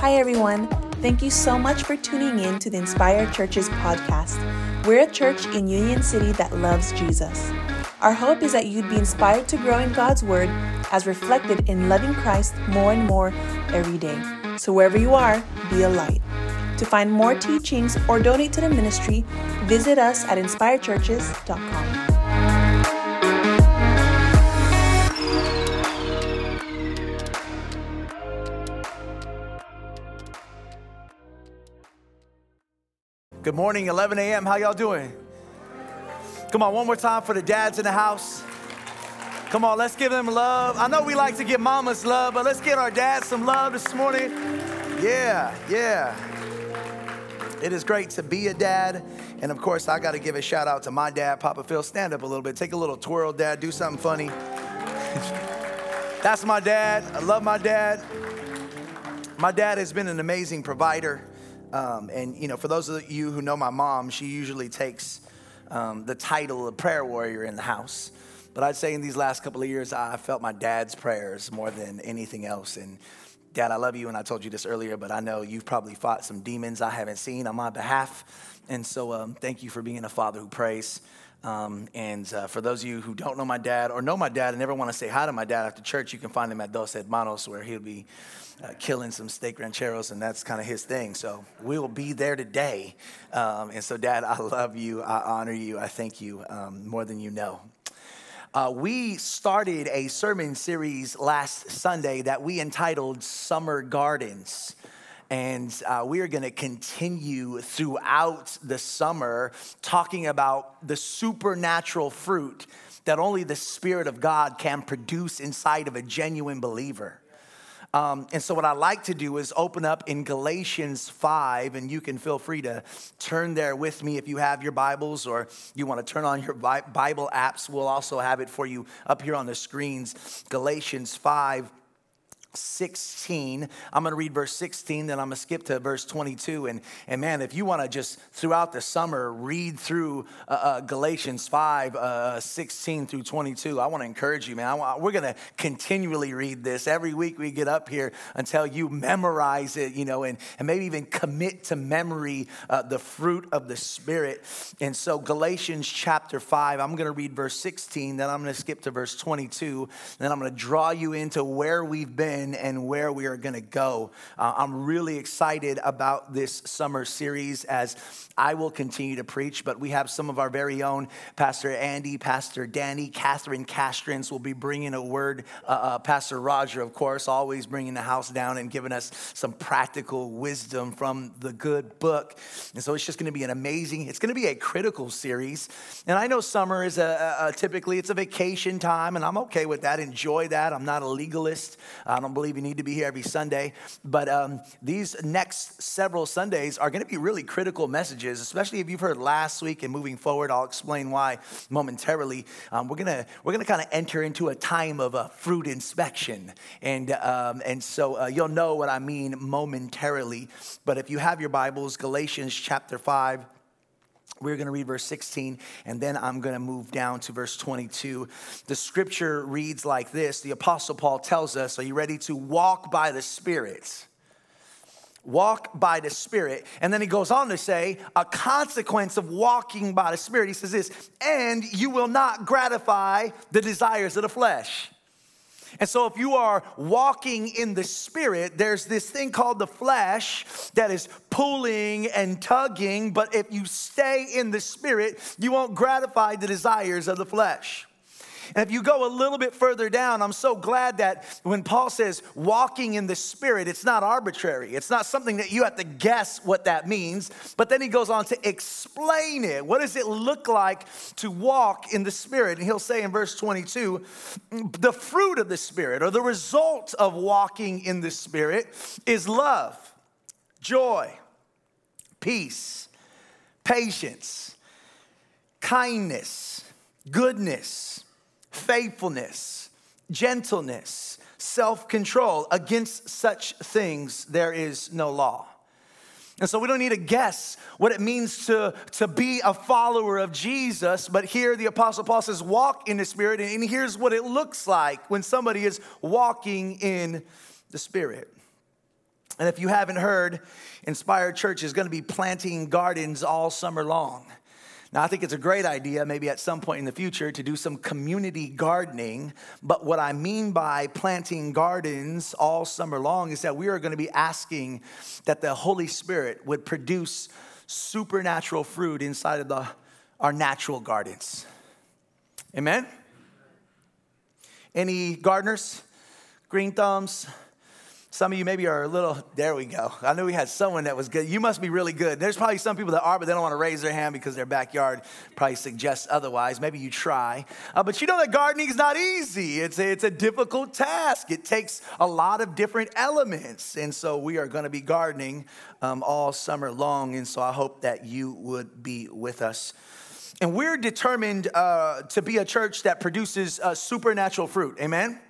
Hi, everyone. Thank you so much for tuning in to the Inspired Churches podcast. We're a church in Union City that loves Jesus. Our hope is that you'd be inspired to grow in God's Word as reflected in loving Christ more and more every day. So, wherever you are, be a light. To find more teachings or donate to the ministry, visit us at inspiredchurches.com. Good morning, 11 a.m. How y'all doing? Come on, one more time for the dads in the house. Come on, let's give them love. I know we like to give mamas love, but let's get our dads some love this morning. Yeah, yeah. It is great to be a dad. And of course, I got to give a shout out to my dad, Papa Phil. Stand up a little bit, take a little twirl, dad, do something funny. That's my dad. I love my dad. My dad has been an amazing provider. Um, and, you know, for those of you who know my mom, she usually takes um, the title of prayer warrior in the house. But I'd say in these last couple of years, I felt my dad's prayers more than anything else. And Dad, I love you, and I told you this earlier, but I know you've probably fought some demons I haven't seen on my behalf. And so um, thank you for being a father who prays. Um, and uh, for those of you who don't know my dad or know my dad and never want to say hi to my dad after church, you can find him at Dos Hermanos, where he'll be uh, killing some steak rancheros, and that's kind of his thing. So we'll be there today. Um, and so, Dad, I love you. I honor you. I thank you um, more than you know. Uh, we started a sermon series last Sunday that we entitled Summer Gardens. And uh, we are going to continue throughout the summer talking about the supernatural fruit that only the Spirit of God can produce inside of a genuine believer. Um, and so, what I like to do is open up in Galatians 5, and you can feel free to turn there with me if you have your Bibles or you want to turn on your Bible apps. We'll also have it for you up here on the screens. Galatians 5 16. I'm going to read verse 16, then I'm going to skip to verse 22. And, and man, if you want to just throughout the summer read through uh, uh, Galatians 5, uh, 16 through 22, I want to encourage you, man. We're going to continually read this every week we get up here until you memorize it, you know, and, and maybe even commit to memory uh, the fruit of the Spirit. And so, Galatians chapter 5, I'm going to read verse 16, then I'm going to skip to verse 22, then I'm going to draw you into where we've been been and where we are going to go. Uh, I'm really excited about this summer series as I will continue to preach, but we have some of our very own Pastor Andy, Pastor Danny, Catherine Castrins will be bringing a word. Uh, uh, Pastor Roger, of course, always bringing the house down and giving us some practical wisdom from the good book. And so it's just going to be an amazing, it's going to be a critical series. And I know summer is a, a, a typically it's a vacation time, and I'm okay with that. Enjoy that. I'm not a legalist. I don't believe you need to be here every Sunday. But um, these next several Sundays are going to be really critical messages especially if you've heard last week and moving forward. I'll explain why momentarily. Um, we're gonna we're gonna kind of enter into a time of a fruit inspection, and um, and so uh, you'll know what I mean momentarily. But if you have your Bibles, Galatians chapter five. We're going to read verse 16, and then I'm going to move down to verse 22. The scripture reads like this The Apostle Paul tells us, Are you ready to walk by the Spirit? Walk by the Spirit. And then he goes on to say, a consequence of walking by the Spirit, he says this, and you will not gratify the desires of the flesh. And so, if you are walking in the Spirit, there's this thing called the flesh that is pulling and tugging, but if you stay in the Spirit, you won't gratify the desires of the flesh. And if you go a little bit further down, I'm so glad that when Paul says walking in the Spirit, it's not arbitrary. It's not something that you have to guess what that means. But then he goes on to explain it. What does it look like to walk in the Spirit? And he'll say in verse 22 the fruit of the Spirit or the result of walking in the Spirit is love, joy, peace, patience, kindness, goodness faithfulness, gentleness, self control. Against such things, there is no law. And so we don't need to guess what it means to, to be a follower of Jesus. But here the Apostle Paul says, walk in the Spirit. And here's what it looks like when somebody is walking in the Spirit. And if you haven't heard, Inspired Church is going to be planting gardens all summer long. Now, I think it's a great idea, maybe at some point in the future, to do some community gardening. But what I mean by planting gardens all summer long is that we are going to be asking that the Holy Spirit would produce supernatural fruit inside of the, our natural gardens. Amen? Any gardeners? Green thumbs? Some of you maybe are a little, there we go. I knew we had someone that was good. You must be really good. There's probably some people that are, but they don't want to raise their hand because their backyard probably suggests otherwise. Maybe you try. Uh, but you know that gardening is not easy, it's a, it's a difficult task. It takes a lot of different elements. And so we are going to be gardening um, all summer long. And so I hope that you would be with us. And we're determined uh, to be a church that produces uh, supernatural fruit. Amen?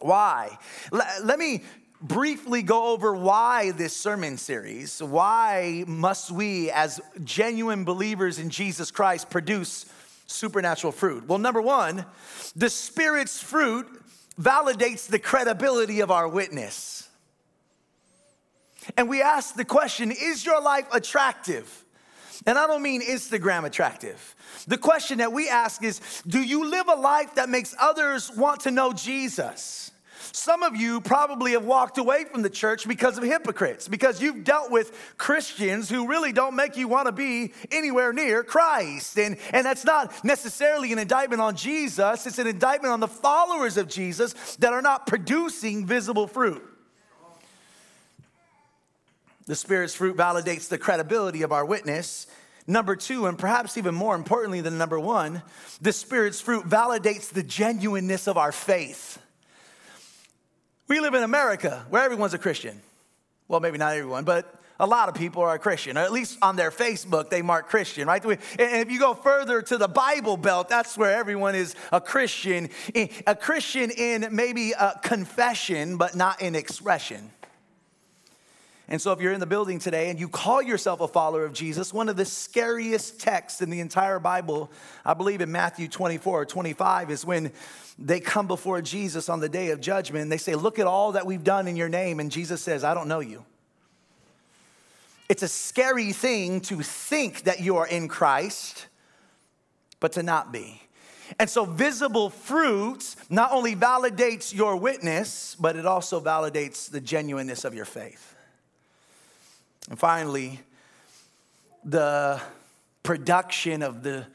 Why? Let me briefly go over why this sermon series. Why must we, as genuine believers in Jesus Christ, produce supernatural fruit? Well, number one, the Spirit's fruit validates the credibility of our witness. And we ask the question is your life attractive? And I don't mean Instagram attractive. The question that we ask is do you live a life that makes others want to know Jesus? Some of you probably have walked away from the church because of hypocrites, because you've dealt with Christians who really don't make you want to be anywhere near Christ. And, and that's not necessarily an indictment on Jesus, it's an indictment on the followers of Jesus that are not producing visible fruit. The Spirit's fruit validates the credibility of our witness. Number two, and perhaps even more importantly than number one, the Spirit's fruit validates the genuineness of our faith. We live in America where everyone's a Christian. Well, maybe not everyone, but a lot of people are a Christian, or at least on their Facebook, they mark Christian, right? And if you go further to the Bible Belt, that's where everyone is a Christian. A Christian in maybe a confession, but not in expression. And so, if you're in the building today and you call yourself a follower of Jesus, one of the scariest texts in the entire Bible, I believe in Matthew 24 or 25, is when they come before Jesus on the day of judgment and they say, Look at all that we've done in your name. And Jesus says, I don't know you. It's a scary thing to think that you are in Christ, but to not be. And so, visible fruit not only validates your witness, but it also validates the genuineness of your faith. And finally, the production of the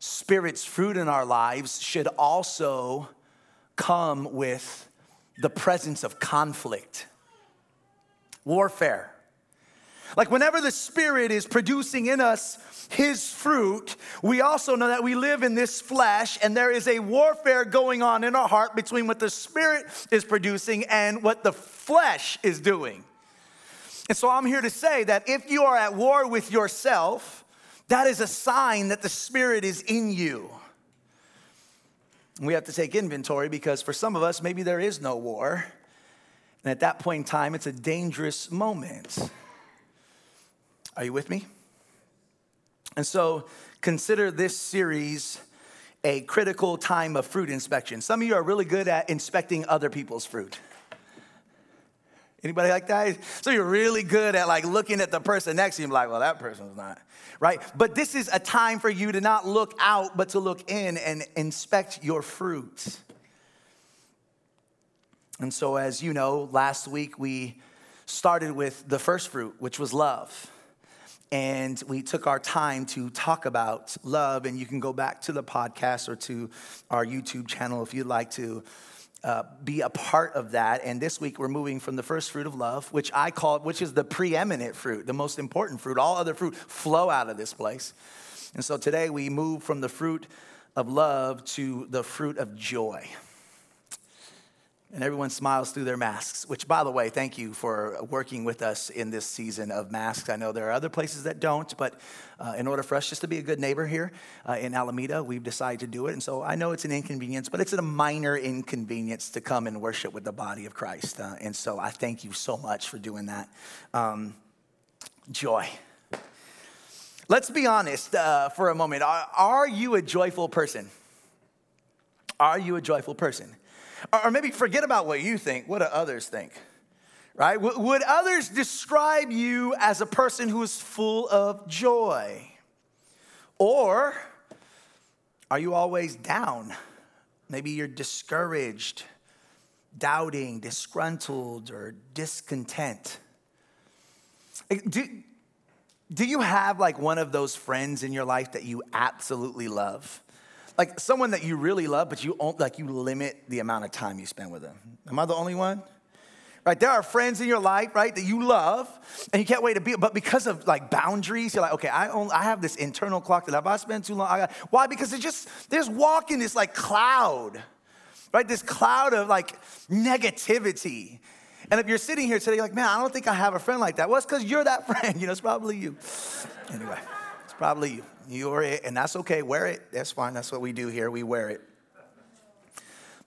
Spirit's fruit in our lives should also come with the presence of conflict, warfare. Like whenever the Spirit is producing in us His fruit, we also know that we live in this flesh and there is a warfare going on in our heart between what the Spirit is producing and what the flesh is doing. And so I'm here to say that if you are at war with yourself, that is a sign that the Spirit is in you. We have to take inventory because for some of us, maybe there is no war. And at that point in time, it's a dangerous moment. Are you with me? And so consider this series a critical time of fruit inspection. Some of you are really good at inspecting other people's fruit. Anybody like that? So you're really good at like looking at the person next to you, like, well, that person's not, right? But this is a time for you to not look out, but to look in and inspect your fruit. And so, as you know, last week we started with the first fruit, which was love. And we took our time to talk about love. And you can go back to the podcast or to our YouTube channel if you'd like to uh, be a part of that. And this week we're moving from the first fruit of love, which I call, which is the preeminent fruit, the most important fruit. All other fruit flow out of this place. And so today we move from the fruit of love to the fruit of joy and everyone smiles through their masks, which, by the way, thank you for working with us in this season of masks. I know there are other places that don't, but uh, in order for us just to be a good neighbor here uh, in Alameda, we've decided to do it. And so I know it's an inconvenience, but it's a minor inconvenience to come and worship with the body of Christ. Uh, and so I thank you so much for doing that. Um, joy. Let's be honest uh, for a moment. Are, are you a joyful person? Are you a joyful person? Or maybe forget about what you think, what do others think? right? Would others describe you as a person who is full of joy? Or are you always down? Maybe you're discouraged, doubting, disgruntled, or discontent. Do, do you have like one of those friends in your life that you absolutely love? Like someone that you really love, but you like you limit the amount of time you spend with them. Am I the only one? Right, there are friends in your life, right, that you love, and you can't wait to be. But because of like boundaries, you're like, okay, I only, I have this internal clock that if I spend too long, I got. Why? Because it just there's walking this like cloud, right? This cloud of like negativity, and if you're sitting here today, like, man, I don't think I have a friend like that. Well, it's because you're that friend. You know, it's probably you. Anyway, it's probably you. You're it, and that's okay. Wear it. That's fine. That's what we do here. We wear it.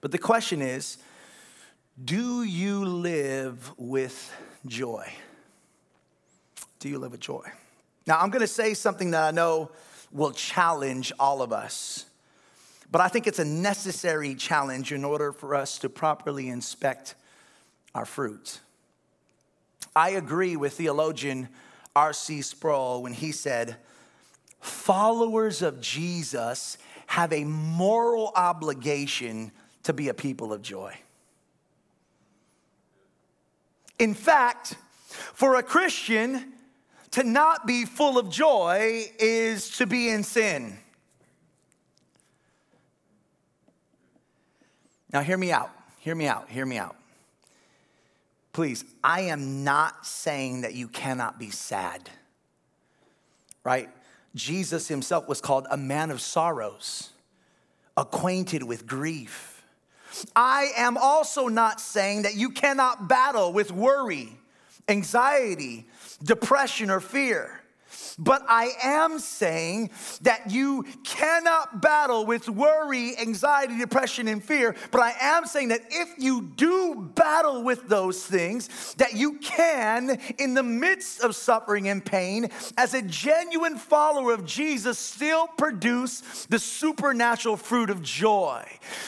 But the question is do you live with joy? Do you live with joy? Now, I'm going to say something that I know will challenge all of us, but I think it's a necessary challenge in order for us to properly inspect our fruit. I agree with theologian R.C. Sproul when he said, Followers of Jesus have a moral obligation to be a people of joy. In fact, for a Christian, to not be full of joy is to be in sin. Now, hear me out. Hear me out. Hear me out. Please, I am not saying that you cannot be sad, right? Jesus himself was called a man of sorrows, acquainted with grief. I am also not saying that you cannot battle with worry, anxiety, depression, or fear. But I am saying that you cannot battle with worry, anxiety, depression, and fear. But I am saying that if you do battle with those things, that you can, in the midst of suffering and pain, as a genuine follower of Jesus, still produce the supernatural fruit of joy.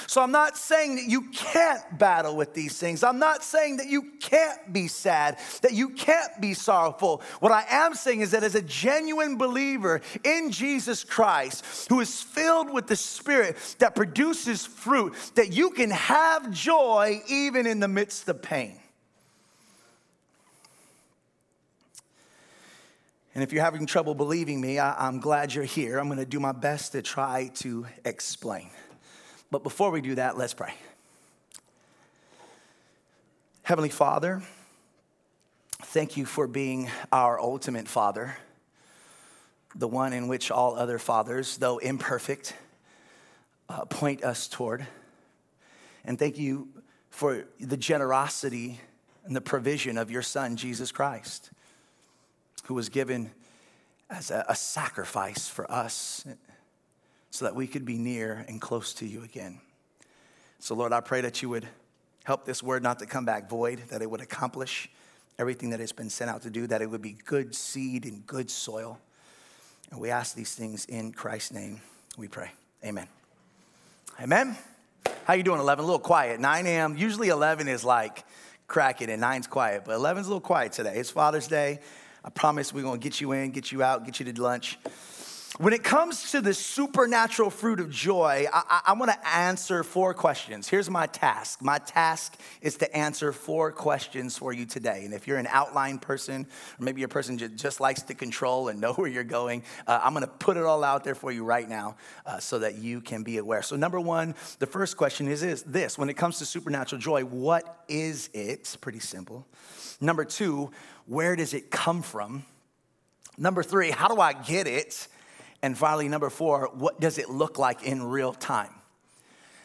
So I'm not saying that you can't battle with these things. I'm not saying that you can't be sad, that you can't be sorrowful. What I am saying is that as a genuine believer in Jesus Christ who is filled with the Spirit that produces fruit, that you can have joy even in the midst of pain. And if you're having trouble believing me, I, am glad you're here. I'm going to do my best to try to explain. But before we do that, let's pray. Heavenly Father, thank you for being our ultimate Father the one in which all other fathers, though imperfect, uh, point us toward. And thank you for the generosity and the provision of your Son, Jesus Christ, who was given as a, a sacrifice for us so that we could be near and close to you again. So, Lord, I pray that you would help this word not to come back void, that it would accomplish everything that it's been sent out to do, that it would be good seed and good soil and we ask these things in Christ's name. We pray. Amen. Amen. How you doing, 11? A little quiet. 9 a.m. Usually 11 is like cracking and 9's quiet, but 11's a little quiet today. It's Father's Day. I promise we're going to get you in, get you out, get you to lunch. When it comes to the supernatural fruit of joy, I, I, I want to answer four questions. Here's my task. My task is to answer four questions for you today. And if you're an outline person, or maybe a person just likes to control and know where you're going, uh, I'm going to put it all out there for you right now uh, so that you can be aware. So, number one, the first question is, is this when it comes to supernatural joy, what is it? Pretty simple. Number two, where does it come from? Number three, how do I get it? And finally, number four, what does it look like in real time?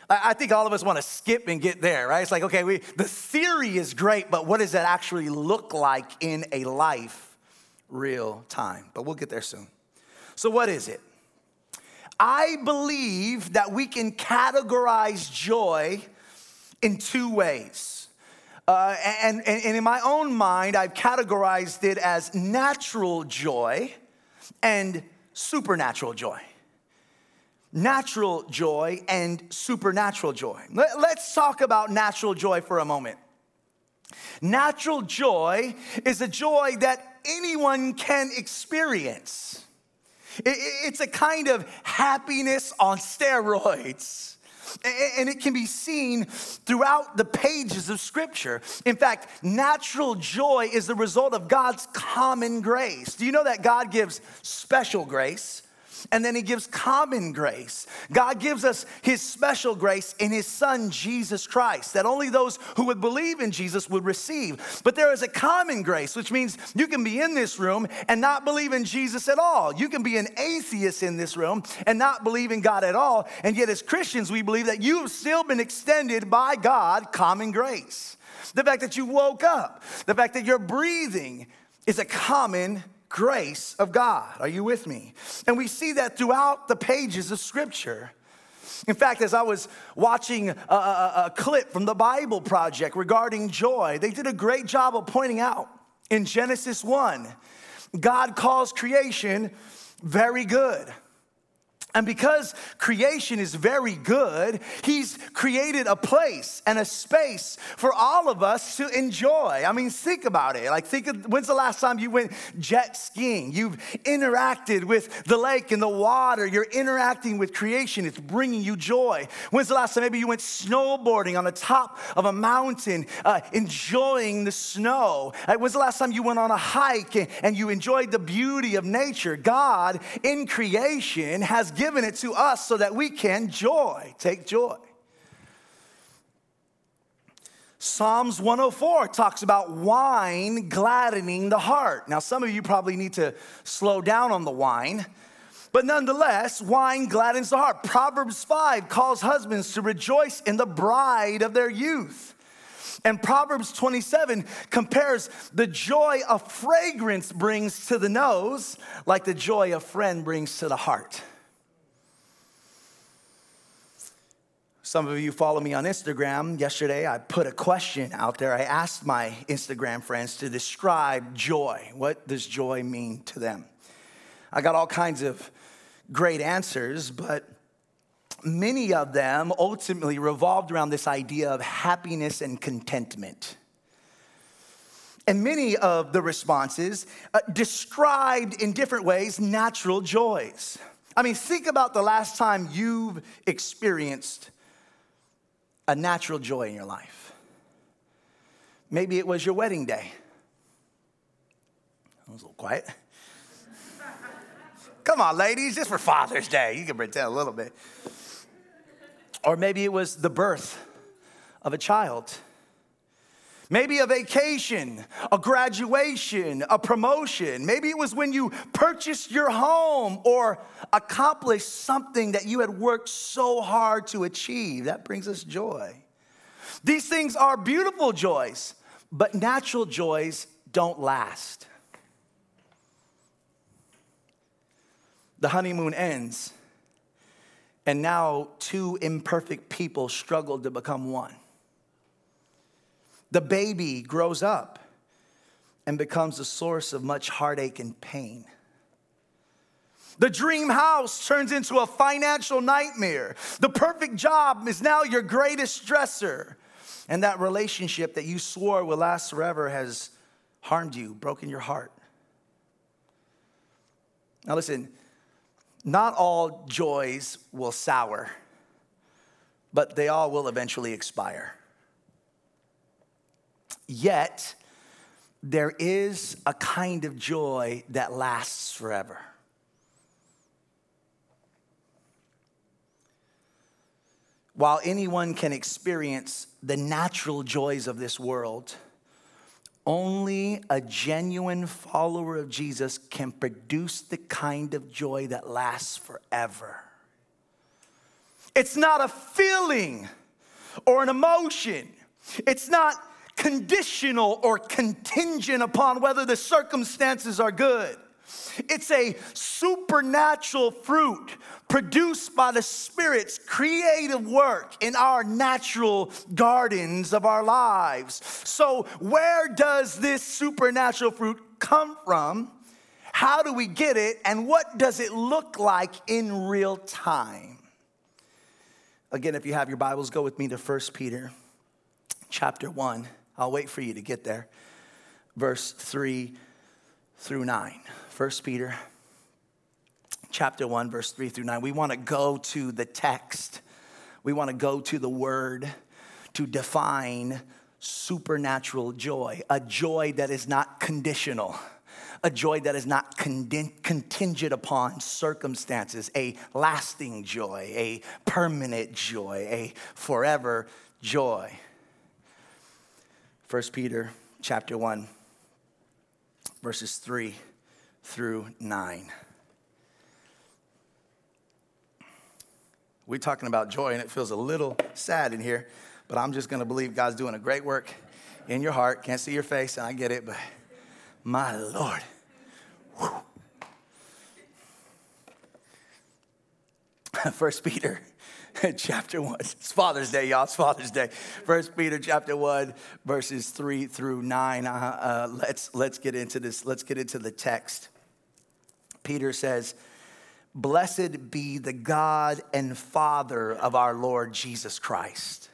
I think all of us want to skip and get there, right? It's like, okay, we, the theory is great, but what does that actually look like in a life, real time? But we'll get there soon. So, what is it? I believe that we can categorize joy in two ways. Uh, and, and, and in my own mind, I've categorized it as natural joy and supernatural joy. Natural joy and supernatural joy. Let's talk about natural joy for a moment. Natural joy is a joy that anyone can experience. It's a kind of happiness on steroids. And it can be seen throughout the pages of Scripture. In fact, natural joy is the result of God's common grace. Do you know that God gives special grace? And then he gives common grace. God gives us his special grace in his son Jesus Christ that only those who would believe in Jesus would receive. But there is a common grace, which means you can be in this room and not believe in Jesus at all. You can be an atheist in this room and not believe in God at all. And yet, as Christians, we believe that you've still been extended by God common grace. The fact that you woke up, the fact that you're breathing is a common grace of God. Are you with me? And we see that throughout the pages of Scripture. In fact, as I was watching a, a, a, clip from the Bible Project regarding joy, they did a great job of pointing out in Genesis 1, God calls creation very good. And because creation is very good, he's created a place and a space for all of us to enjoy. I mean, think about it. Like, think of when's the last time you went jet skiing? You've interacted with the lake and the water. You're interacting with creation. It's bringing you joy. When's the last time maybe you went snowboarding on the top of a mountain, uh, enjoying the snow? Uh, when's the last time you went on a hike and, and you enjoyed the beauty of nature? God in creation has given it to us so that we can joy, take joy. Psalms 104 talks about wine gladdening the heart. Now, some of you probably need to slow down on the wine, but nonetheless, wine gladdens the heart. Proverbs 5 calls husbands to rejoice in the bride of their youth. And Proverbs 27 compares the joy a fragrance brings to the nose like the joy a friend brings to the heart. Some of you follow me on Instagram. Yesterday, I put a question out there. I asked my Instagram friends to describe joy. What does joy mean to them? I got all kinds of great answers, but many of them ultimately revolved around this idea of happiness and contentment. And many of the responses uh, described in different ways natural joys. I mean, think about the last time you've experienced a natural joy in your life. Maybe it was your wedding day. I was a little quiet. Come on, ladies, just for Father's Day. You can pretend a little bit. Or maybe it was the birth of a child. Maybe a vacation, a graduation, a promotion. Maybe it was when you purchased your home or accomplished something that you had worked so hard to achieve. That brings us joy. These things are beautiful joys, but natural joys don't last. The honeymoon ends, and now two imperfect people struggle to become one. The baby grows up and becomes a source of much heartache and pain. The dream house turns into a financial nightmare. The perfect job is now your greatest stressor. And that relationship that you swore will last forever has harmed you, broken your heart. Now, listen, not all joys will sour, but they all will eventually expire. Yet, there is a kind of joy that lasts forever. While anyone can experience the natural joys of this world, only a genuine follower of Jesus can produce the kind of joy that lasts forever. It's not a feeling or an emotion. It's not conditional or contingent upon whether the circumstances are good. It's a supernatural fruit produced by the Spirit's creative work in our natural gardens of our lives. So, where does this supernatural fruit come from? How do we get it? And what does it look like in real time? Again, if you have your Bibles, go with me to 1 Peter chapter 1. I'll wait for you to get there. Verse 3 through 9. 1 Peter chapter 1, verse 3 through 9. We want to go to the text, we want to go to the word to define supernatural joy, a joy that is not conditional a joy that is not contingent upon circumstances, a lasting joy, a permanent joy, a forever joy. 1 Peter chapter 1 verses 3 through 9. We're talking about joy, and it feels a little sad in here, but I'm just going to believe God's doing a great work in your heart. Can't see your face, I get it, but my Lord. First Peter chapter 1. It's Father's Day, y'all. It's Father's Day. First Peter chapter 1, verses 3 through 9. Uh, uh, let's, let's get into this. Let's get into the text. Peter says, Blessed be the God and Father of our Lord Jesus Christ.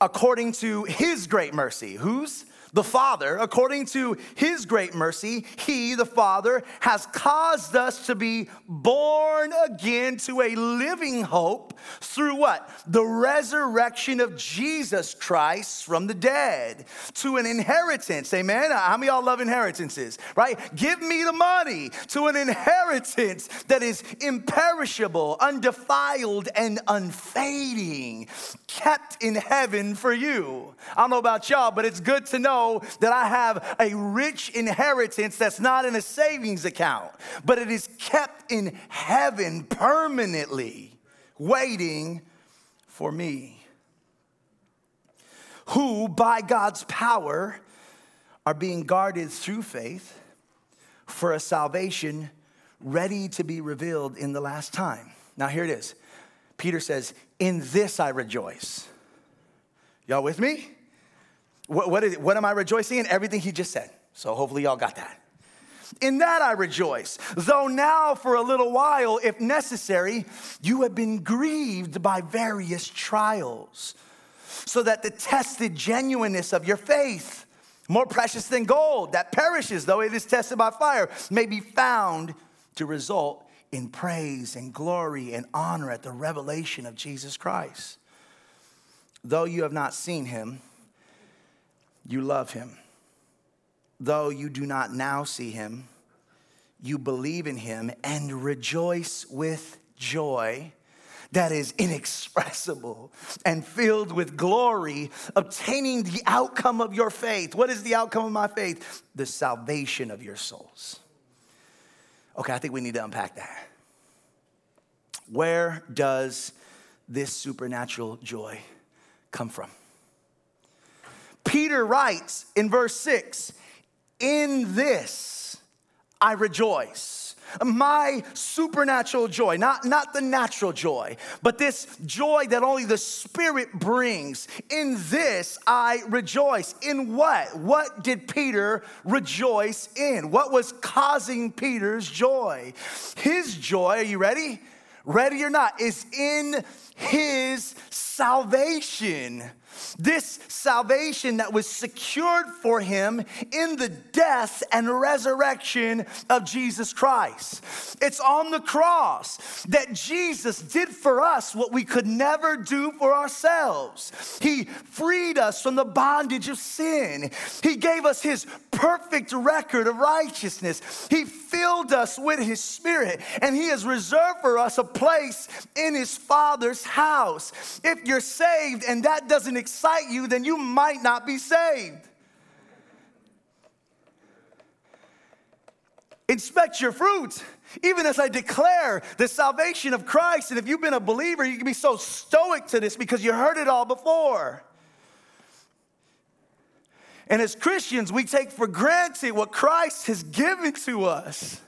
According to his great mercy, whose? The Father, according to His great mercy, He, the Father, has caused us to be born again to a living hope through what? The resurrection of Jesus Christ from the dead to an inheritance. Amen? How many y'all love inheritances, right? Give me the money to an inheritance that is imperishable, undefiled, and unfading, kept in heaven for you. I don't know about y'all, but it's good to know know that I have a rich inheritance that's not in a savings account, but it is kept in heaven permanently, waiting for me. Who, by God's power, are being guarded through faith for a salvation ready to be revealed in the last time. Now, here it is. Peter says, In this I rejoice. Y'all with me? What, what, is, what am I rejoicing in? Everything he just said. So hopefully y'all got that. In that I rejoice, though now for a little while, if necessary, you have been grieved by various trials, so that the tested genuineness of your faith, more precious than gold that perishes though it is tested by fire, may be found to result in praise and glory and honor at the revelation of Jesus Christ. Though you have not seen him, you love him. Though you do not now see him, you believe in him and rejoice with joy that is inexpressible and filled with glory, obtaining the outcome of your faith. What is the outcome of my faith? The salvation of your souls. Okay, I think we need to unpack that. Where does this supernatural joy come from? Peter writes in verse 6 In this I rejoice. My supernatural joy, not, not the natural joy, but this joy that only the Spirit brings. In this I rejoice. In what? What did Peter rejoice in? What was causing Peter's joy? His joy, are you ready? Ready or not, is in his salvation. This salvation that was secured for him in the death and resurrection of Jesus Christ. It's on the cross that Jesus did for us what we could never do for ourselves. He freed us from the bondage of sin, He gave us His perfect record of righteousness. He filled us with His Spirit, and He has reserved for us a place in His Father's house. If you're saved and that doesn't excite you, then you might not be saved. Inspect your fruit. Even as I declare the salvation of Christ, and if you've been a believer, you can be so stoic to this because you heard it all before. And as Christians, we take for granted what Christ has given to us.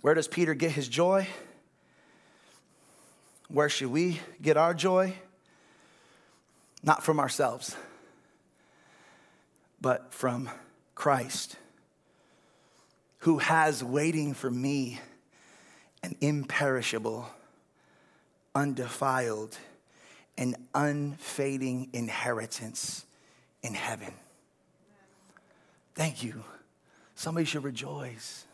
Where does Peter get his joy? Where should we get our joy? Not from ourselves, but from Christ, who has waiting for me an imperishable, undefiled, an unfading inheritance in heaven. Thank you. Somebody should rejoice.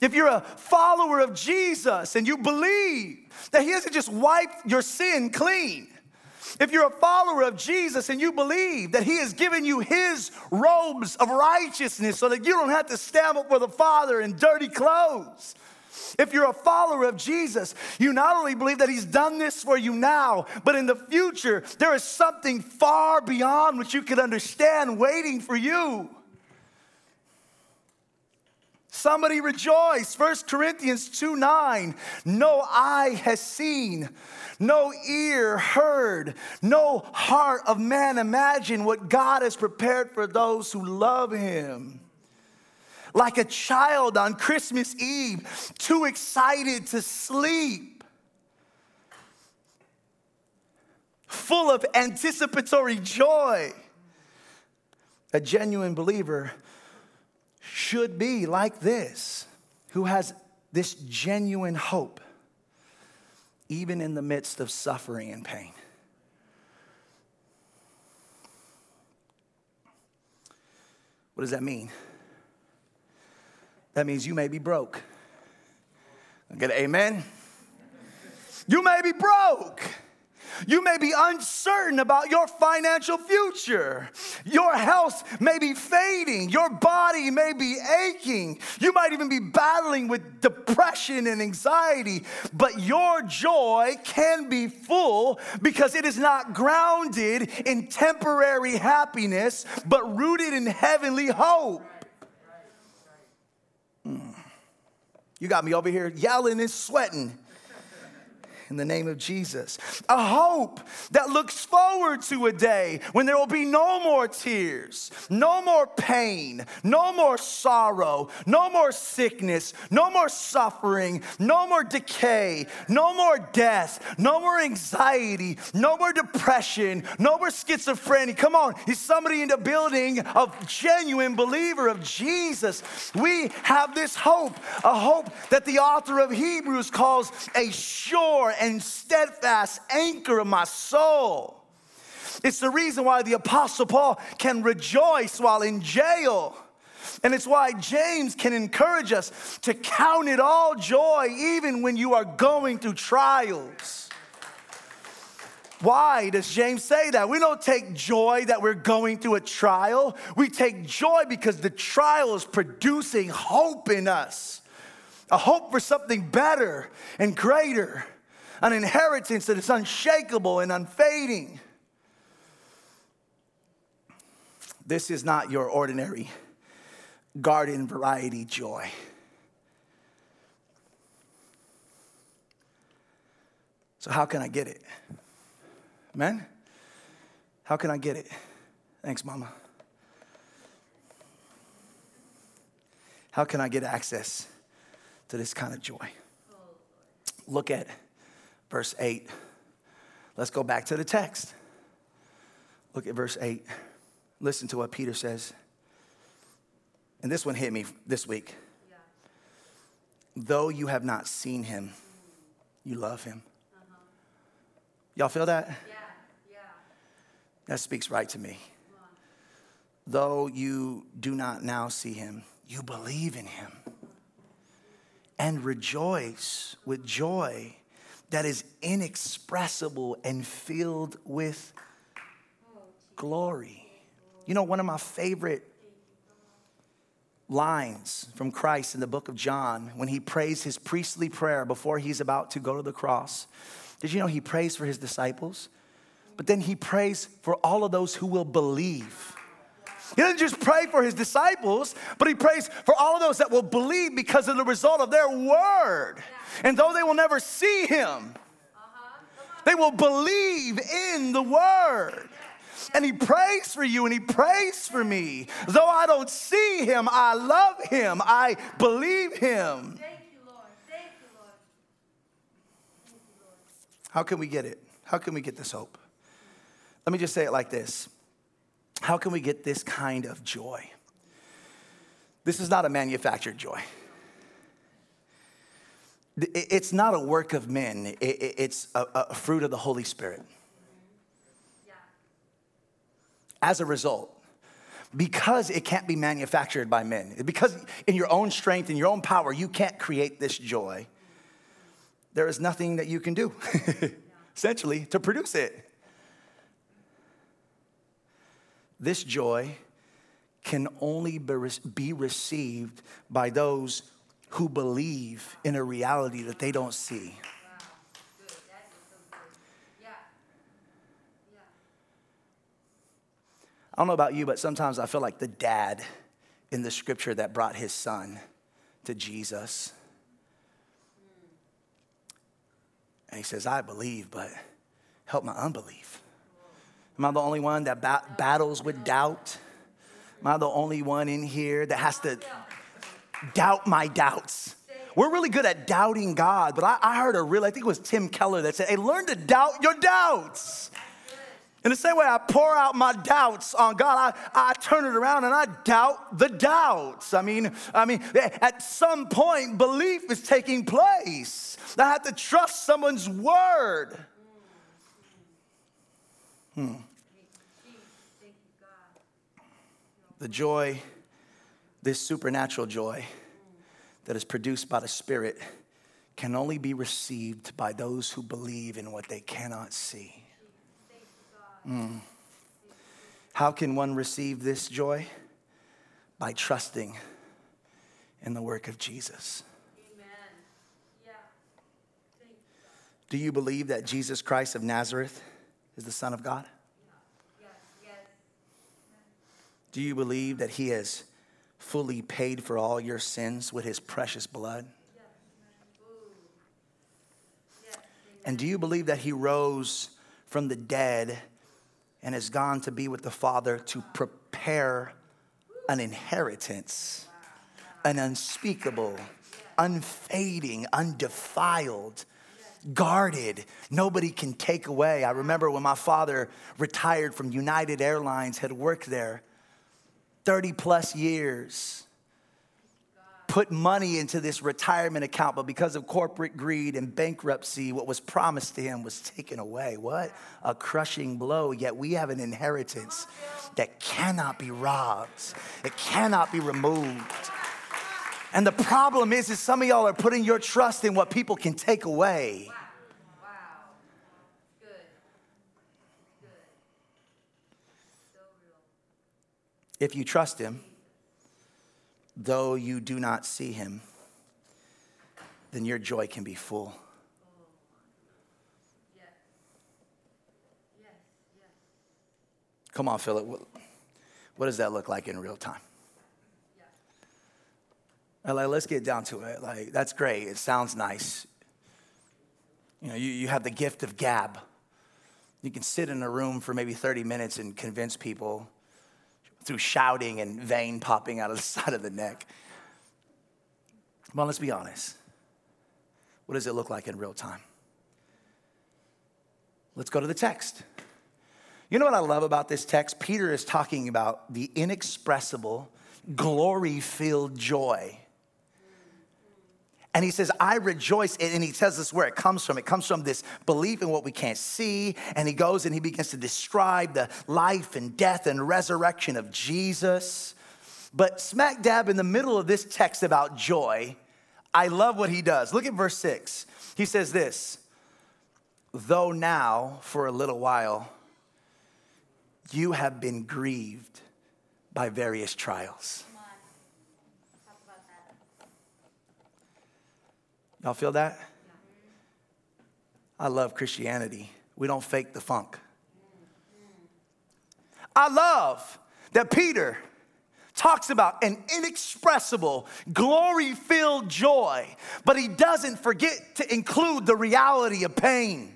If you're a follower of Jesus and you believe that He hasn't just wiped your sin clean, if you're a follower of Jesus and you believe that He has given you His robes of righteousness so that you don't have to stand before the Father in dirty clothes, if you're a follower of Jesus, you not only believe that He's done this for you now, but in the future, there is something far beyond what you can understand waiting for you. Somebody rejoice. 1 Corinthians 2 9. No eye has seen, no ear heard, no heart of man imagined what God has prepared for those who love Him like a child on Christmas Eve, too excited to sleep, full of anticipatory joy. A genuine believer should be like this, who has this genuine hope, even in the midst of suffering and pain. What does that mean? That means you may be broke. Get amen? You may be broke. You may be uncertain about your financial future. Your health may be fading. Your body may be aching. You might even be battling with depression and anxiety. But your joy can be full because it is not grounded in temporary happiness, but rooted in heavenly hope. Hmm. You got me over here yelling and sweating in the name of Jesus. A hope that looks forward to a day when there will be no more tears, no more pain, no more sorrow, no more sickness, no more suffering, no more decay, no more death, no more anxiety, no more depression, no more schizophrenia. Come on, is somebody in the building of genuine believer of Jesus? We have this hope, a hope that the author of Hebrews calls a sure and steadfast anchor of my soul. It's the reason why the Apostle Paul can rejoice while in jail. And it's why James can encourage us to count it all joy even when you are going through trials. Why does James say that? We don't take joy that we're going through a trial. We take joy because the trial is producing hope in us a hope for something better and greater an inheritance that is unshakable and unfading. This is not your ordinary garden variety joy. So, how can I get it? Amen? How can I get it? Thanks, Mama. How can I get access to this kind of joy? Look at verse 8. Let's go back to the text. Look at verse 8. Listen to what Peter says. And this one hit me this week. Yeah. Though you have not seen him, you love him. Uh-huh. Y'all feel that? Yeah. Yeah. That speaks right to me. Though you do not now see him, you believe in him and rejoice with joy that is inexpressible and filled with glory. You know, one of my favorite lines from Christ in the book of John when he prays his priestly prayer before he's about to go to the cross. Did you know he prays for his disciples? But then he prays for all of those who will believe. He doesn't just pray for his disciples, but he prays for all of those that will believe because of the result of their word. And though they will never see him, they will believe in the word. And he prays for you and he prays for me. Though I don't see him, I love him. I believe him. How can we get it? How can we get this hope? Let me just say it like this how can we get this kind of joy? This is not a manufactured joy. It's not a work of men, it's a fruit of the Holy Spirit. As a result, because it can't be manufactured by men, because in your own strength, in your own power, you can't create this joy, there is nothing that you can do, essentially, to produce it. This joy can only be received by those who believe in a reality that they don't see. I don't know about you, but sometimes I feel like the dad in the scripture that brought his son to Jesus. And he says, I believe, but help my unbelief. Am I the only one that ba- battles with doubt? Am I the only one in here that has to doubt my doubts? We're really good at doubting God, but I, I heard a real, I think it was Tim Keller that said, hey, learn to doubt your doubts. In the same way I pour out my doubts on God, I, I turn it around and I doubt the doubts. I mean, I mean, at some point, belief is taking place. I have to trust someone's word. Hmm. The joy, this supernatural joy that is produced by the Spirit, can only be received by those who believe in what they cannot see. Mm. How can one receive this joy? By trusting in the work of Jesus. Yeah. Do you believe that Jesus Christ of Nazareth is the Son of God? Do you believe that He has fully paid for all your sins with His precious blood? And do you believe that He rose from the dead and has gone to be with the Father to prepare an inheritance, an unspeakable, unfading, undefiled, guarded, nobody can take away. I remember when my father retired from United Airlines, had worked there 30 plus years put money into this retirement account, but because of corporate greed and bankruptcy, what was promised to him was taken away. What a crushing blow. Yet we have an inheritance that cannot be robbed, it cannot be removed. And the problem is, is some of y'all are putting your trust in what people can take away. If you trust him, though you do not see him, then your joy can be full. Come on, Philip. What, does that look like in real time? Like, let's get down to it. Like, that's great. It sounds nice. You know, you, you have the gift of gab. You can sit in a room for maybe 30 minutes and convince people through shouting and vein popping out of the side of the neck. Well, let's be honest. What does it look like in real time? Let's go to the text. You know what I love about this text? Peter is talking about the inexpressible, glory filled joy and he says, I rejoice. And he tells us where it comes from. It comes from this belief in what we can't see. And he goes and he begins to describe the life and death and resurrection of Jesus. But smack dab in the middle of this text about joy, I love what he does. Look at verse six. He says this Though now, for a little while, you have been grieved by various trials Y'all feel that? I love Christianity. We don't fake the funk. I love that Peter talks about an inexpressible, glory filled joy, but he doesn't forget to include the reality of pain.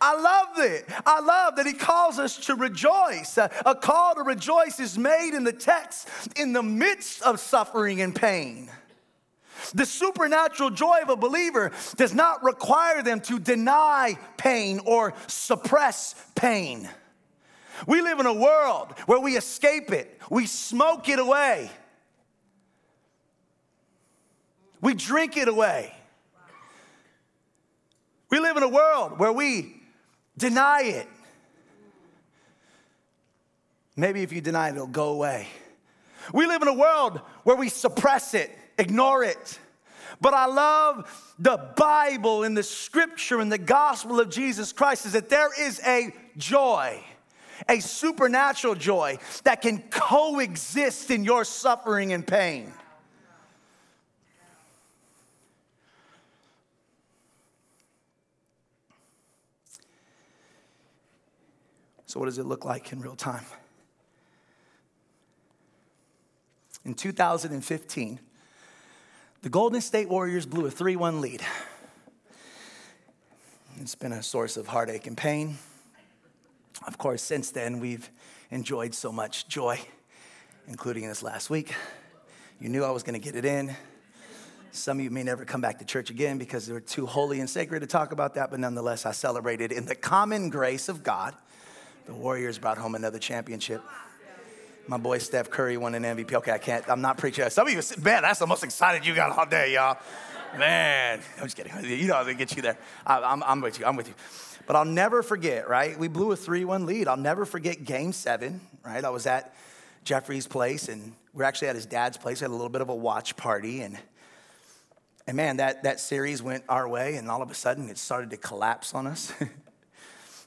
I love it. I love that he calls us to rejoice. A, call to rejoice is made in the text in the midst of suffering and pain. The supernatural joy of a believer does not require them to deny pain or suppress pain. We live in a world where we escape it, we smoke it away, we drink it away. We live in a world where we deny it. Maybe if you deny it, it'll go away. We live in a world where we suppress it, ignore it. But I love the Bible and the scripture and the gospel of Jesus Christ is that there is a joy, a supernatural joy that can coexist in your suffering and pain. So, what does it look like in real time? In 2015, the Golden State Warriors blew a 3 1 lead. It's been a source of heartache and pain. Of course, since then, we've enjoyed so much joy, including this last week. You knew I was going to get it in. Some of you may never come back to church again because they were too holy and sacred to talk about that, but nonetheless, I celebrated in the common grace of God the Warriors brought home another championship. My boy Steph Curry won an MVP. Okay, I can't, I'm not preaching. Some of you, man, that's the most excited you got all day, y'all. Man, I'm just kidding. You know how to get you there. I, am I'm with you, I'm with you. But I'll never forget, right? We blew a 3 1 lead. I'll never forget game seven, right? I was at Jeffrey's place and we are actually at his dad's place. We had a little bit of a watch party and and man, that, that series went our way, and all of a sudden it started to collapse on us.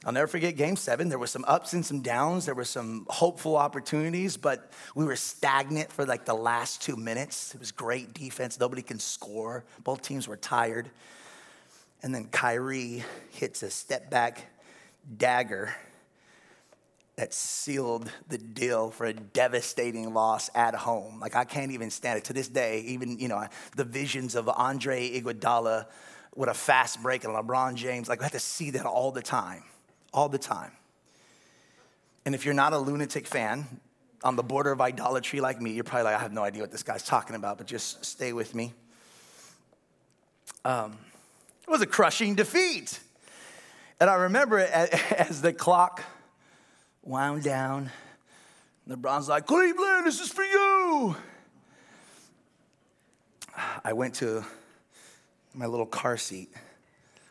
I'll never forget game seven. There were some ups and some downs. There were some hopeful opportunities, but we were stagnant for like the last two minutes. It was great defense. Nobody can score. Both teams were tired. And then Kyrie hits a step back dagger that sealed the deal for a devastating loss at home. Like I can't even stand it to this day. Even you know the visions of Andre Iguodala with a fast break and LeBron James. Like I have to see that all the time all the time. And if you're not a lunatic fan, on the border of idolatry like me, you're probably like, I have no idea what this guy's talking about, but just stay with me. Um, it was a crushing defeat. And I remember it as the clock wound down, LeBron's like, Cleveland, this is for you. I went to my little car seat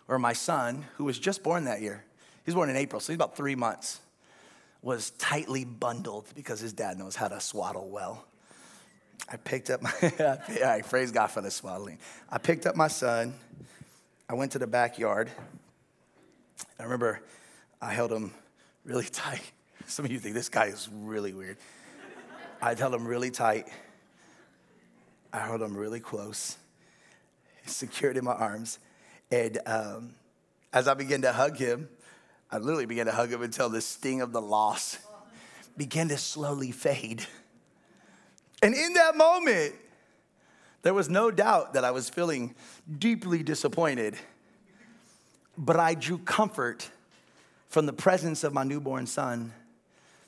where my son, who was just born that year, he was born in April, so he's about three months. Was tightly bundled because his dad knows how to swaddle well. I picked up my, I praise God for the swaddling. I picked up my son. I went to the backyard. I remember I held him really tight. Some of you think this guy is really weird. I held him really tight. I held him really close, secured in my arms. And um, as I began to hug him, I literally began to hug him until the sting of the loss began to slowly fade. And in that moment, there was no doubt that I was feeling deeply disappointed, but I drew comfort from the presence of my newborn son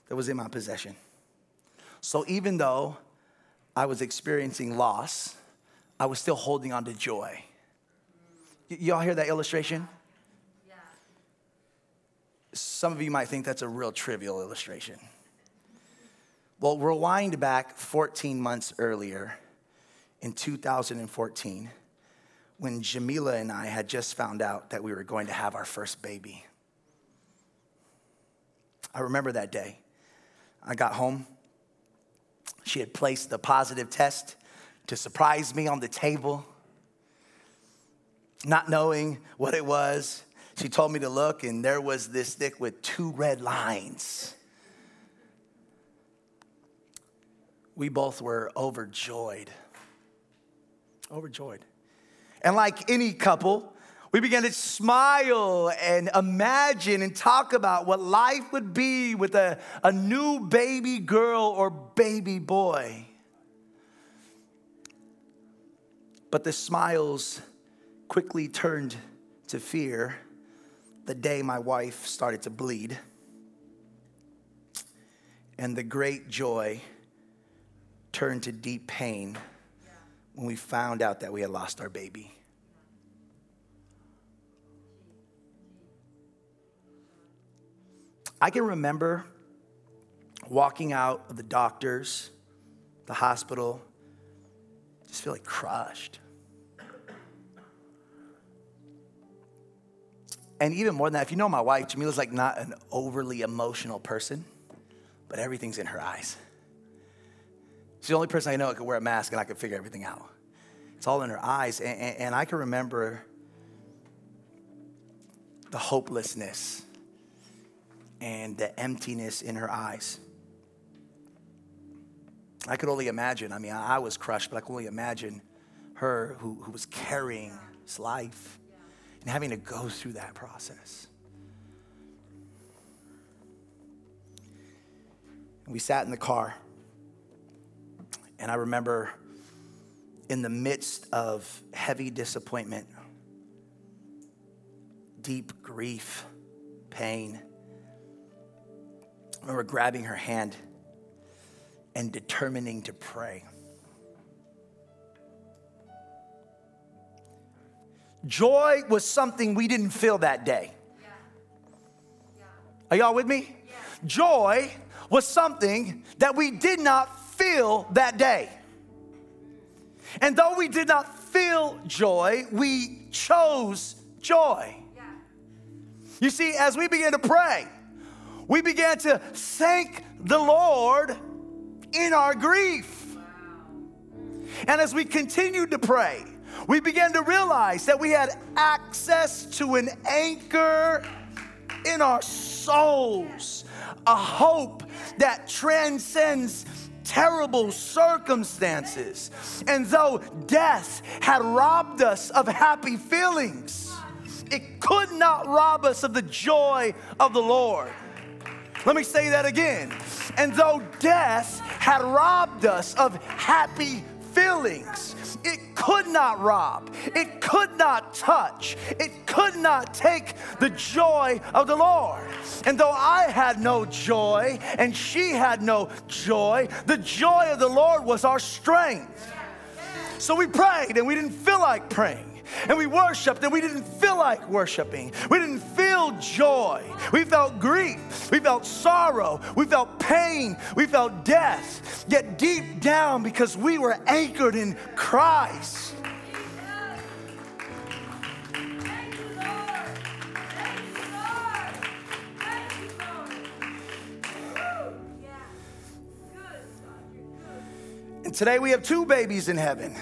that was in my possession. So even though I was experiencing loss, I was still holding on to joy. Y- y'all hear that illustration? Some of you might think that's a real trivial illustration. Well, rewind back 14 months earlier in 2014 when Jamila and I had just found out that we were going to have our first baby. I remember that day. I got home. She had placed the positive test to surprise me on the table, not knowing what it was. She told me to look, and there was this stick with two red lines. We both were overjoyed. Overjoyed. And like any couple, we began to smile and imagine and talk about what life would be with a, a new baby girl or baby boy. But the smiles quickly turned to fear the day my wife started to bleed and the great joy turned to deep pain when we found out that we had lost our baby. I can remember walking out of the doctors, the hospital, just feeling crushed. And even more than that, if you know my wife, Jamila's like not an overly emotional person. but everything's in her eyes. She's the only person I know that could wear a mask and I could figure everything out. It's all in her eyes. And, and, and I can remember the hopelessness and the emptiness in her eyes. I could only imagine. I mean, I was crushed, but I could only imagine her who, who was carrying this life and having to go through that process. And we sat in the car, and I remember in the midst of heavy disappointment, deep grief, pain, I remember grabbing her hand and determining to pray. Joy was something we didn't feel that day. Are y'all with me? Joy was something that we did not feel that day. And though we did not feel joy, we chose joy. You see, as we began to pray, we began to thank the Lord in our grief. And as we continued to pray, we began to realize that we had access to an anchor in our souls, a hope that transcends terrible circumstances. And though death had robbed us of happy feelings, it could not rob us of the joy of the Lord. Let me say that again. And though death had robbed us of happy feelings, it could not rob, it could not touch, it could not take the joy of the Lord. And though I had no joy and she had no joy, the joy of the Lord was our strength. So we prayed and we didn't feel like praying and we worshiped and we didn't feel like worshiping. We didn't feel joy. We felt grief. We felt sorrow. We felt pain. We felt death. Yet deep down, because we were anchored in Christ. And today we have two babies in heaven.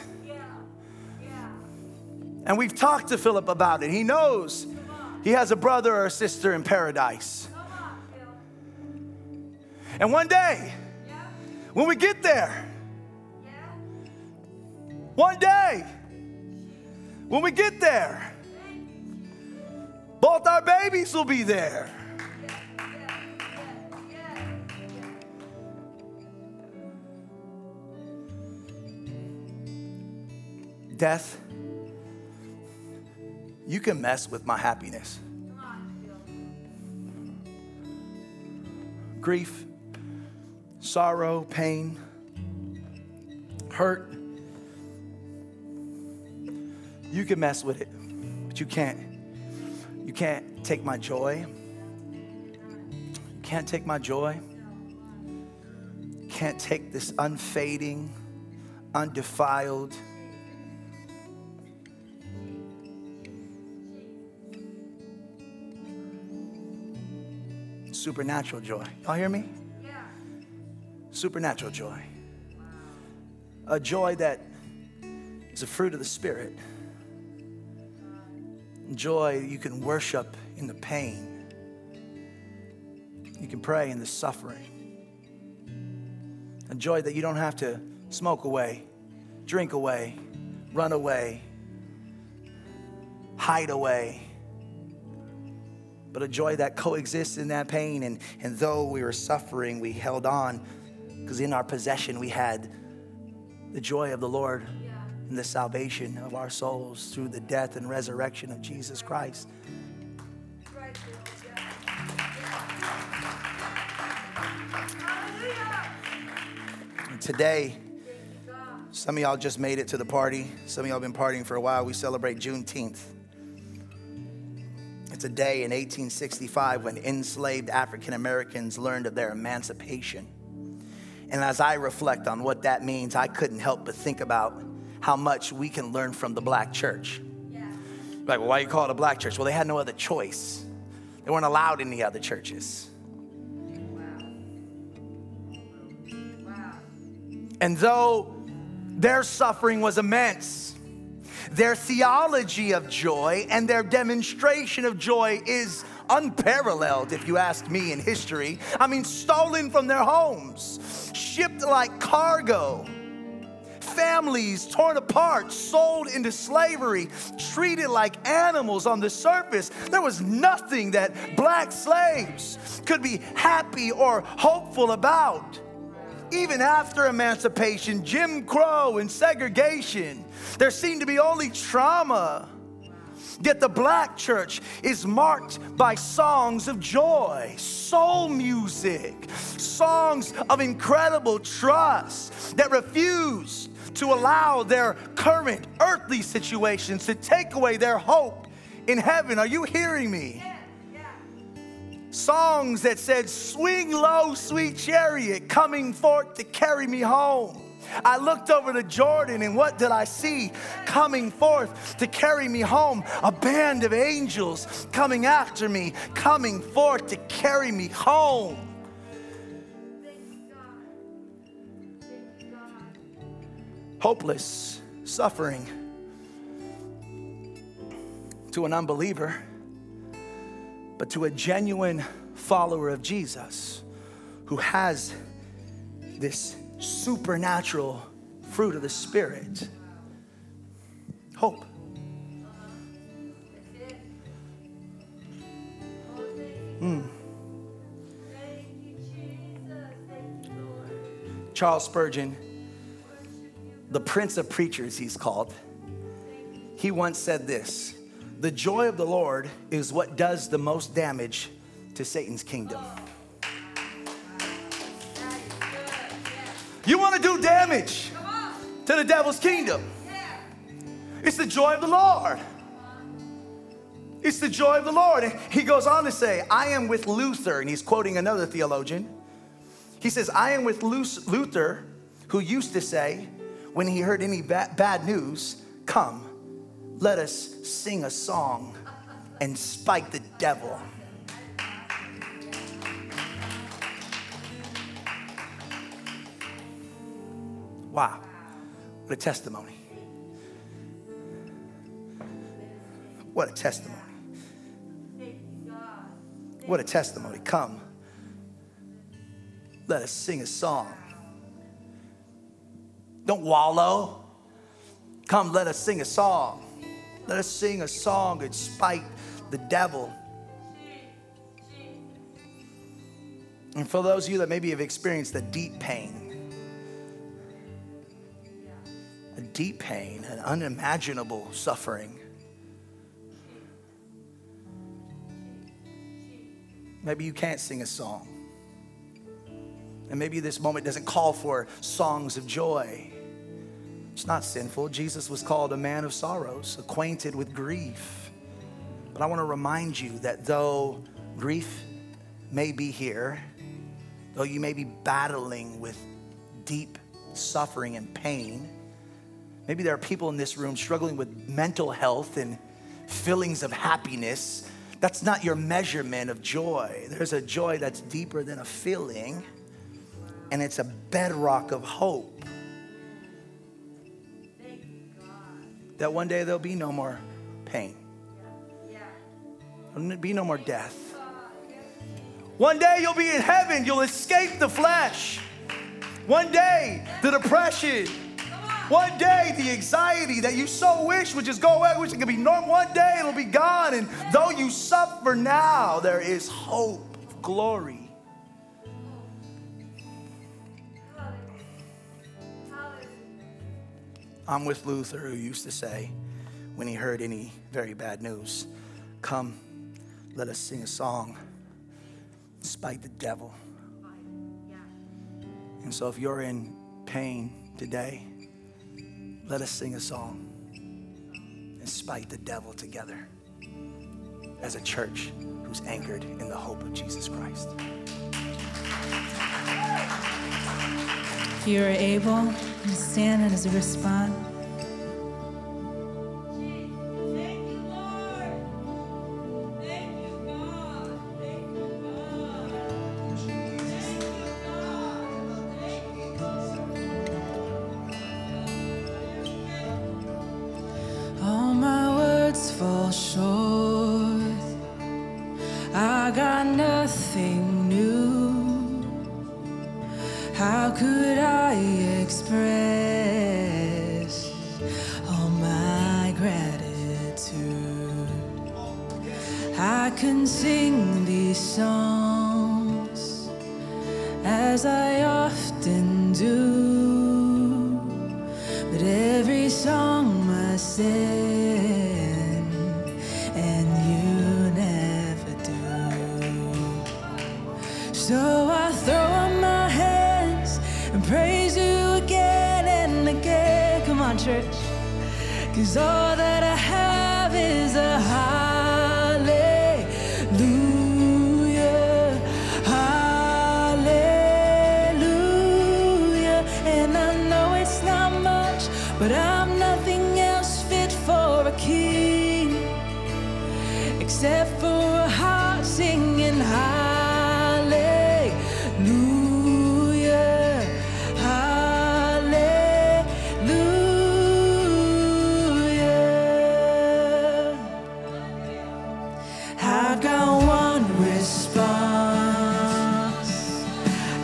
And we've talked to Philip about it. He knows he has a brother or a sister in paradise. And one day, when we get there, one day, when we get there, both our babies will be there. Death you can mess with my happiness. Grief, sorrow, pain, hurt. You can mess with it, but you can't. You can't take my joy. You can't take my joy. Can't take this unfading, undefiled, supernatural joy. Y'all hear me? Yeah. Supernatural joy. A joy that is a fruit of the Spirit. Joy you can worship in the pain. You can pray in the suffering. A joy that you don't have to smoke away, drink away, run away, hide away but a joy that coexists in that pain. And, and though we were suffering, we held on because in our possession we had the joy of the Lord and the salvation of our souls through the death and resurrection of Jesus Christ. Today, some of y'all just made it to the party. Some of y'all been partying for a while. We celebrate Juneteenth. It's a day in 1865 when enslaved African Americans learned of their emancipation. And as I reflect on what that means, I couldn't help but think about how much we can learn from the black church. Yeah. Like, well, why you call it a black church? Well, they had no other choice. They weren't allowed in the other churches. Wow. And though their suffering was immense, their theology of joy and their demonstration of joy is unparalleled, if you ask me, in history. I mean, stolen from their homes, shipped like cargo families torn apart, sold into slavery, treated like animals on the surface. There was nothing that black slaves could be happy or hopeful about. Even after emancipation, Jim Crow, and segregation, there seemed to be only trauma. Yet the black church is marked by songs of joy, soul music, songs of incredible trust that refuse to allow their current earthly situations to take away their hope in heaven. Are you hearing me? Songs that said, Swing low, sweet chariot, coming forth to carry me home. I looked over to Jordan, and what did I see? Coming forth to carry me home. A band of angels coming after me, coming forth to carry me home. hopeless suffering to an unbeliever, but to a genuine follower of Jesus who has this supernatural fruit of the Spirit hope. Mm. Charles Spurgeon the Prince of Preachers, he's called, he once said this The joy of the Lord is what does the most damage to Satan's kingdom. You want to do damage to the devil's kingdom? It's the joy of the Lord. It's the joy of the Lord. And he goes on to say, I am with Luther, and he's quoting another theologian. He says, I am with Luther, who used to say, when he heard any bad, bad news, come, let us sing a song and spike the devil. Wow, what a testimony. What a testimony. What a testimony. Come, let us sing a song don't wallow. Come, let us sing a song. Let us sing a song and spite the devil. And for those of you that maybe have experienced a deep pain, a deep pain, an unimaginable suffering, maybe you can't sing a song. And maybe this moment doesn't call for songs of joy. It's not sinful. Jesus was called a man of sorrows, acquainted with grief. But I want to remind you that though grief may be here, though you may be battling with deep suffering and pain, maybe there are people in this room struggling with mental health and feelings of happiness. That's not your measurement of joy. There's a joy that's deeper than a feeling, and it's a bedrock of hope. That one day there'll be no more pain. There'll be no more death. One day you'll be in heaven, you'll escape the flesh. One day, the depression. One day, the anxiety that you so wish would just go away, wish it could be normal. One day, it'll be gone. And though you suffer now, there is hope, glory. I'm with Luther, who used to say, when he heard any very bad news, Come, let us sing a song, spite the devil. And so, if you're in pain today, let us sing a song and spite the devil together as a church who's anchored in the hope of Jesus Christ. If you are able, to stand and as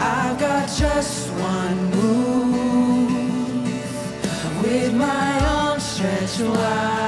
I've got just one move with my arms stretched wide.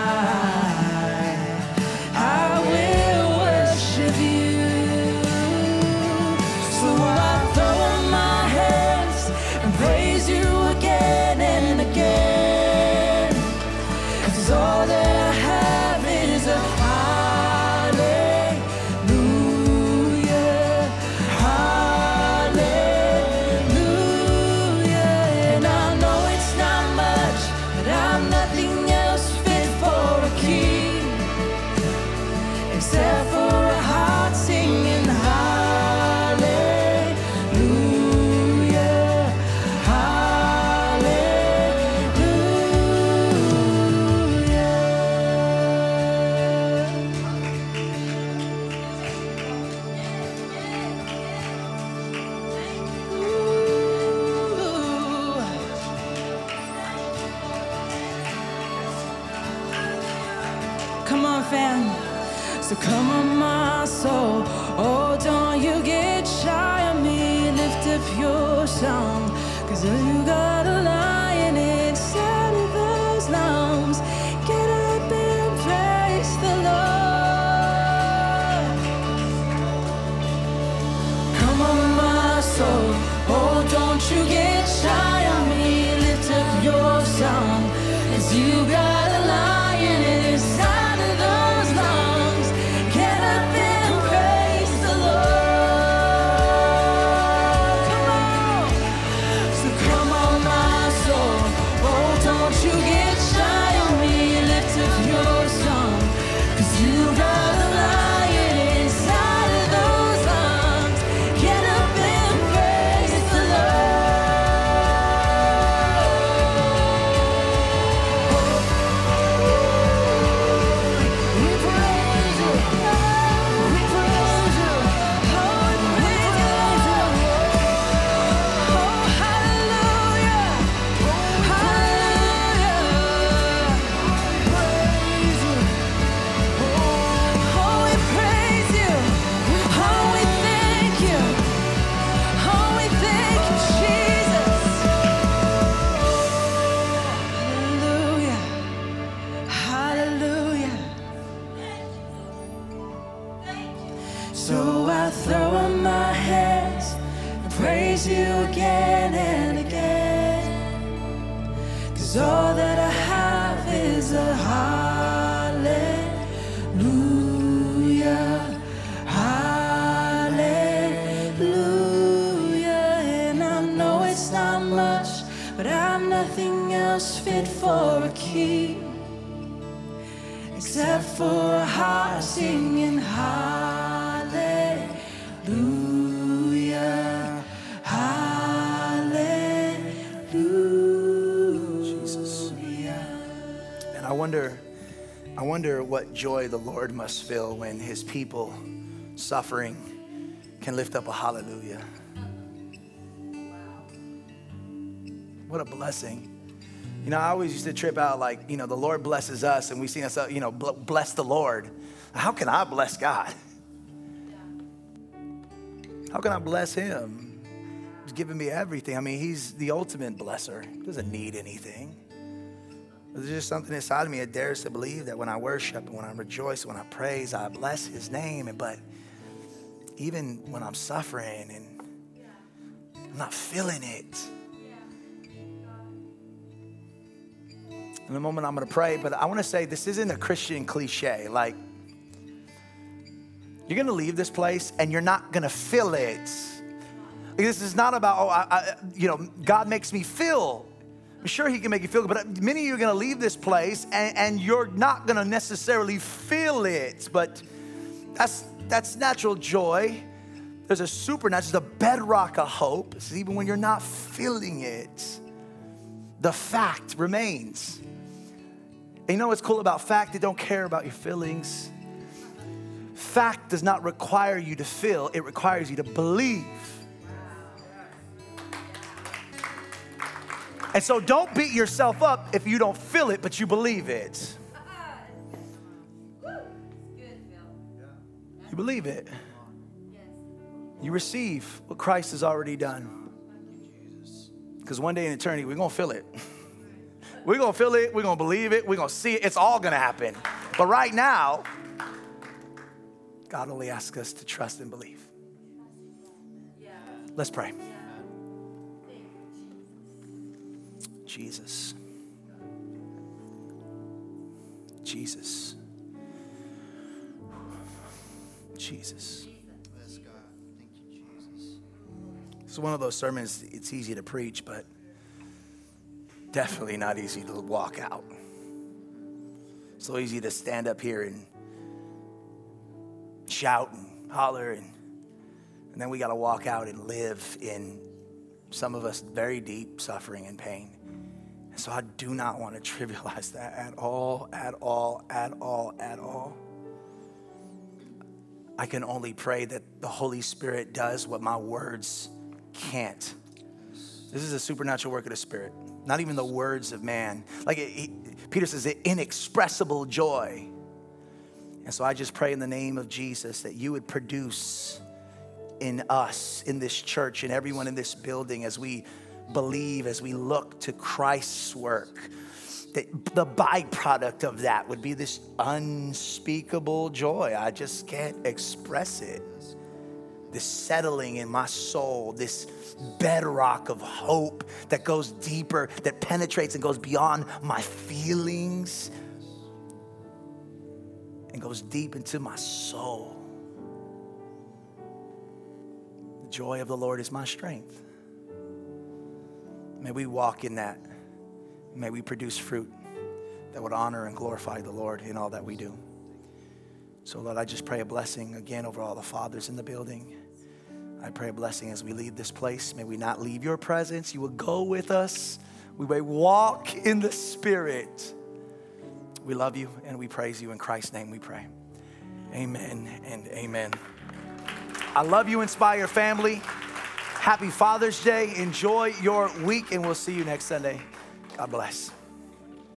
you wonder what joy the Lord must feel when his people suffering can lift up a hallelujah. What a blessing. You know, I always used to trip out like, you know, the Lord blesses us and we see ourselves, you know, bless the Lord. How can I bless God? How can I bless Him? He's given me everything. I mean, He's the ultimate blesser. He doesn't need anything. There's just something inside of me that dares to believe that when I worship and when I rejoice, when I praise, I bless His name. But even when I'm suffering and I'm not feeling it. In a moment, I'm going to pray, but I want to say this isn't a Christian cliche. Like, you're going to leave this place and you're not going to feel it. This is not about, oh, I, I, you know, God makes me feel. Sure He can make you feel good, but many of you are going to leave this place and, and you're not going to necessarily feel it. But that's that's natural joy. There's a supernatural, the bedrock of hope. Even when you're not feeling it, the fact remains. And you know what's cool about fact? They don't care about your feelings. Fact does not require you to feel, it requires you to believe. And so don't beat yourself up if you don't feel it, but you believe it. You believe it. You receive what Christ has already done. Because one day in eternity, we're going to feel it. We're going to feel it. We're going to believe it. We're going to see it. It's all going to happen. But right now, God only asks us to trust and believe. Let's pray. Jesus. Jesus. Jesus. It's one of those sermons, it's easy to preach, but definitely not easy to walk out. So easy to stand up here and shout and holler, and, and then we got to walk out and live in some of us very deep suffering and pain. And so I do not want to trivialize that at all, at all, at all, at all. I can only pray that the Holy Spirit does what my words can't. This is a supernatural work of the Spirit, not even the words of man. Like it, Peter says, inexpressible joy. And so I just pray in the name of Jesus that you would produce in us, in this church, and everyone in this building as we believe, as we look to Christ's work, that the byproduct of that would be this unspeakable joy. I just can't express it. This settling in my soul, this bedrock of hope that goes deeper, that penetrates and goes beyond my feelings and goes deep into my soul. The joy of the Lord is my strength. May we walk in that. May we produce fruit that would honor and glorify the Lord in all that we do. So, Lord, I just pray a blessing again over all the fathers in the building. I pray a blessing as we leave this place. May we not leave your presence. You will go with us. We may walk in the Spirit. We love you and we praise you. In Christ's name we pray. Amen and amen. I love you, Inspire family. Happy Father's Day. Enjoy your week, and we'll see you next Sunday. God bless.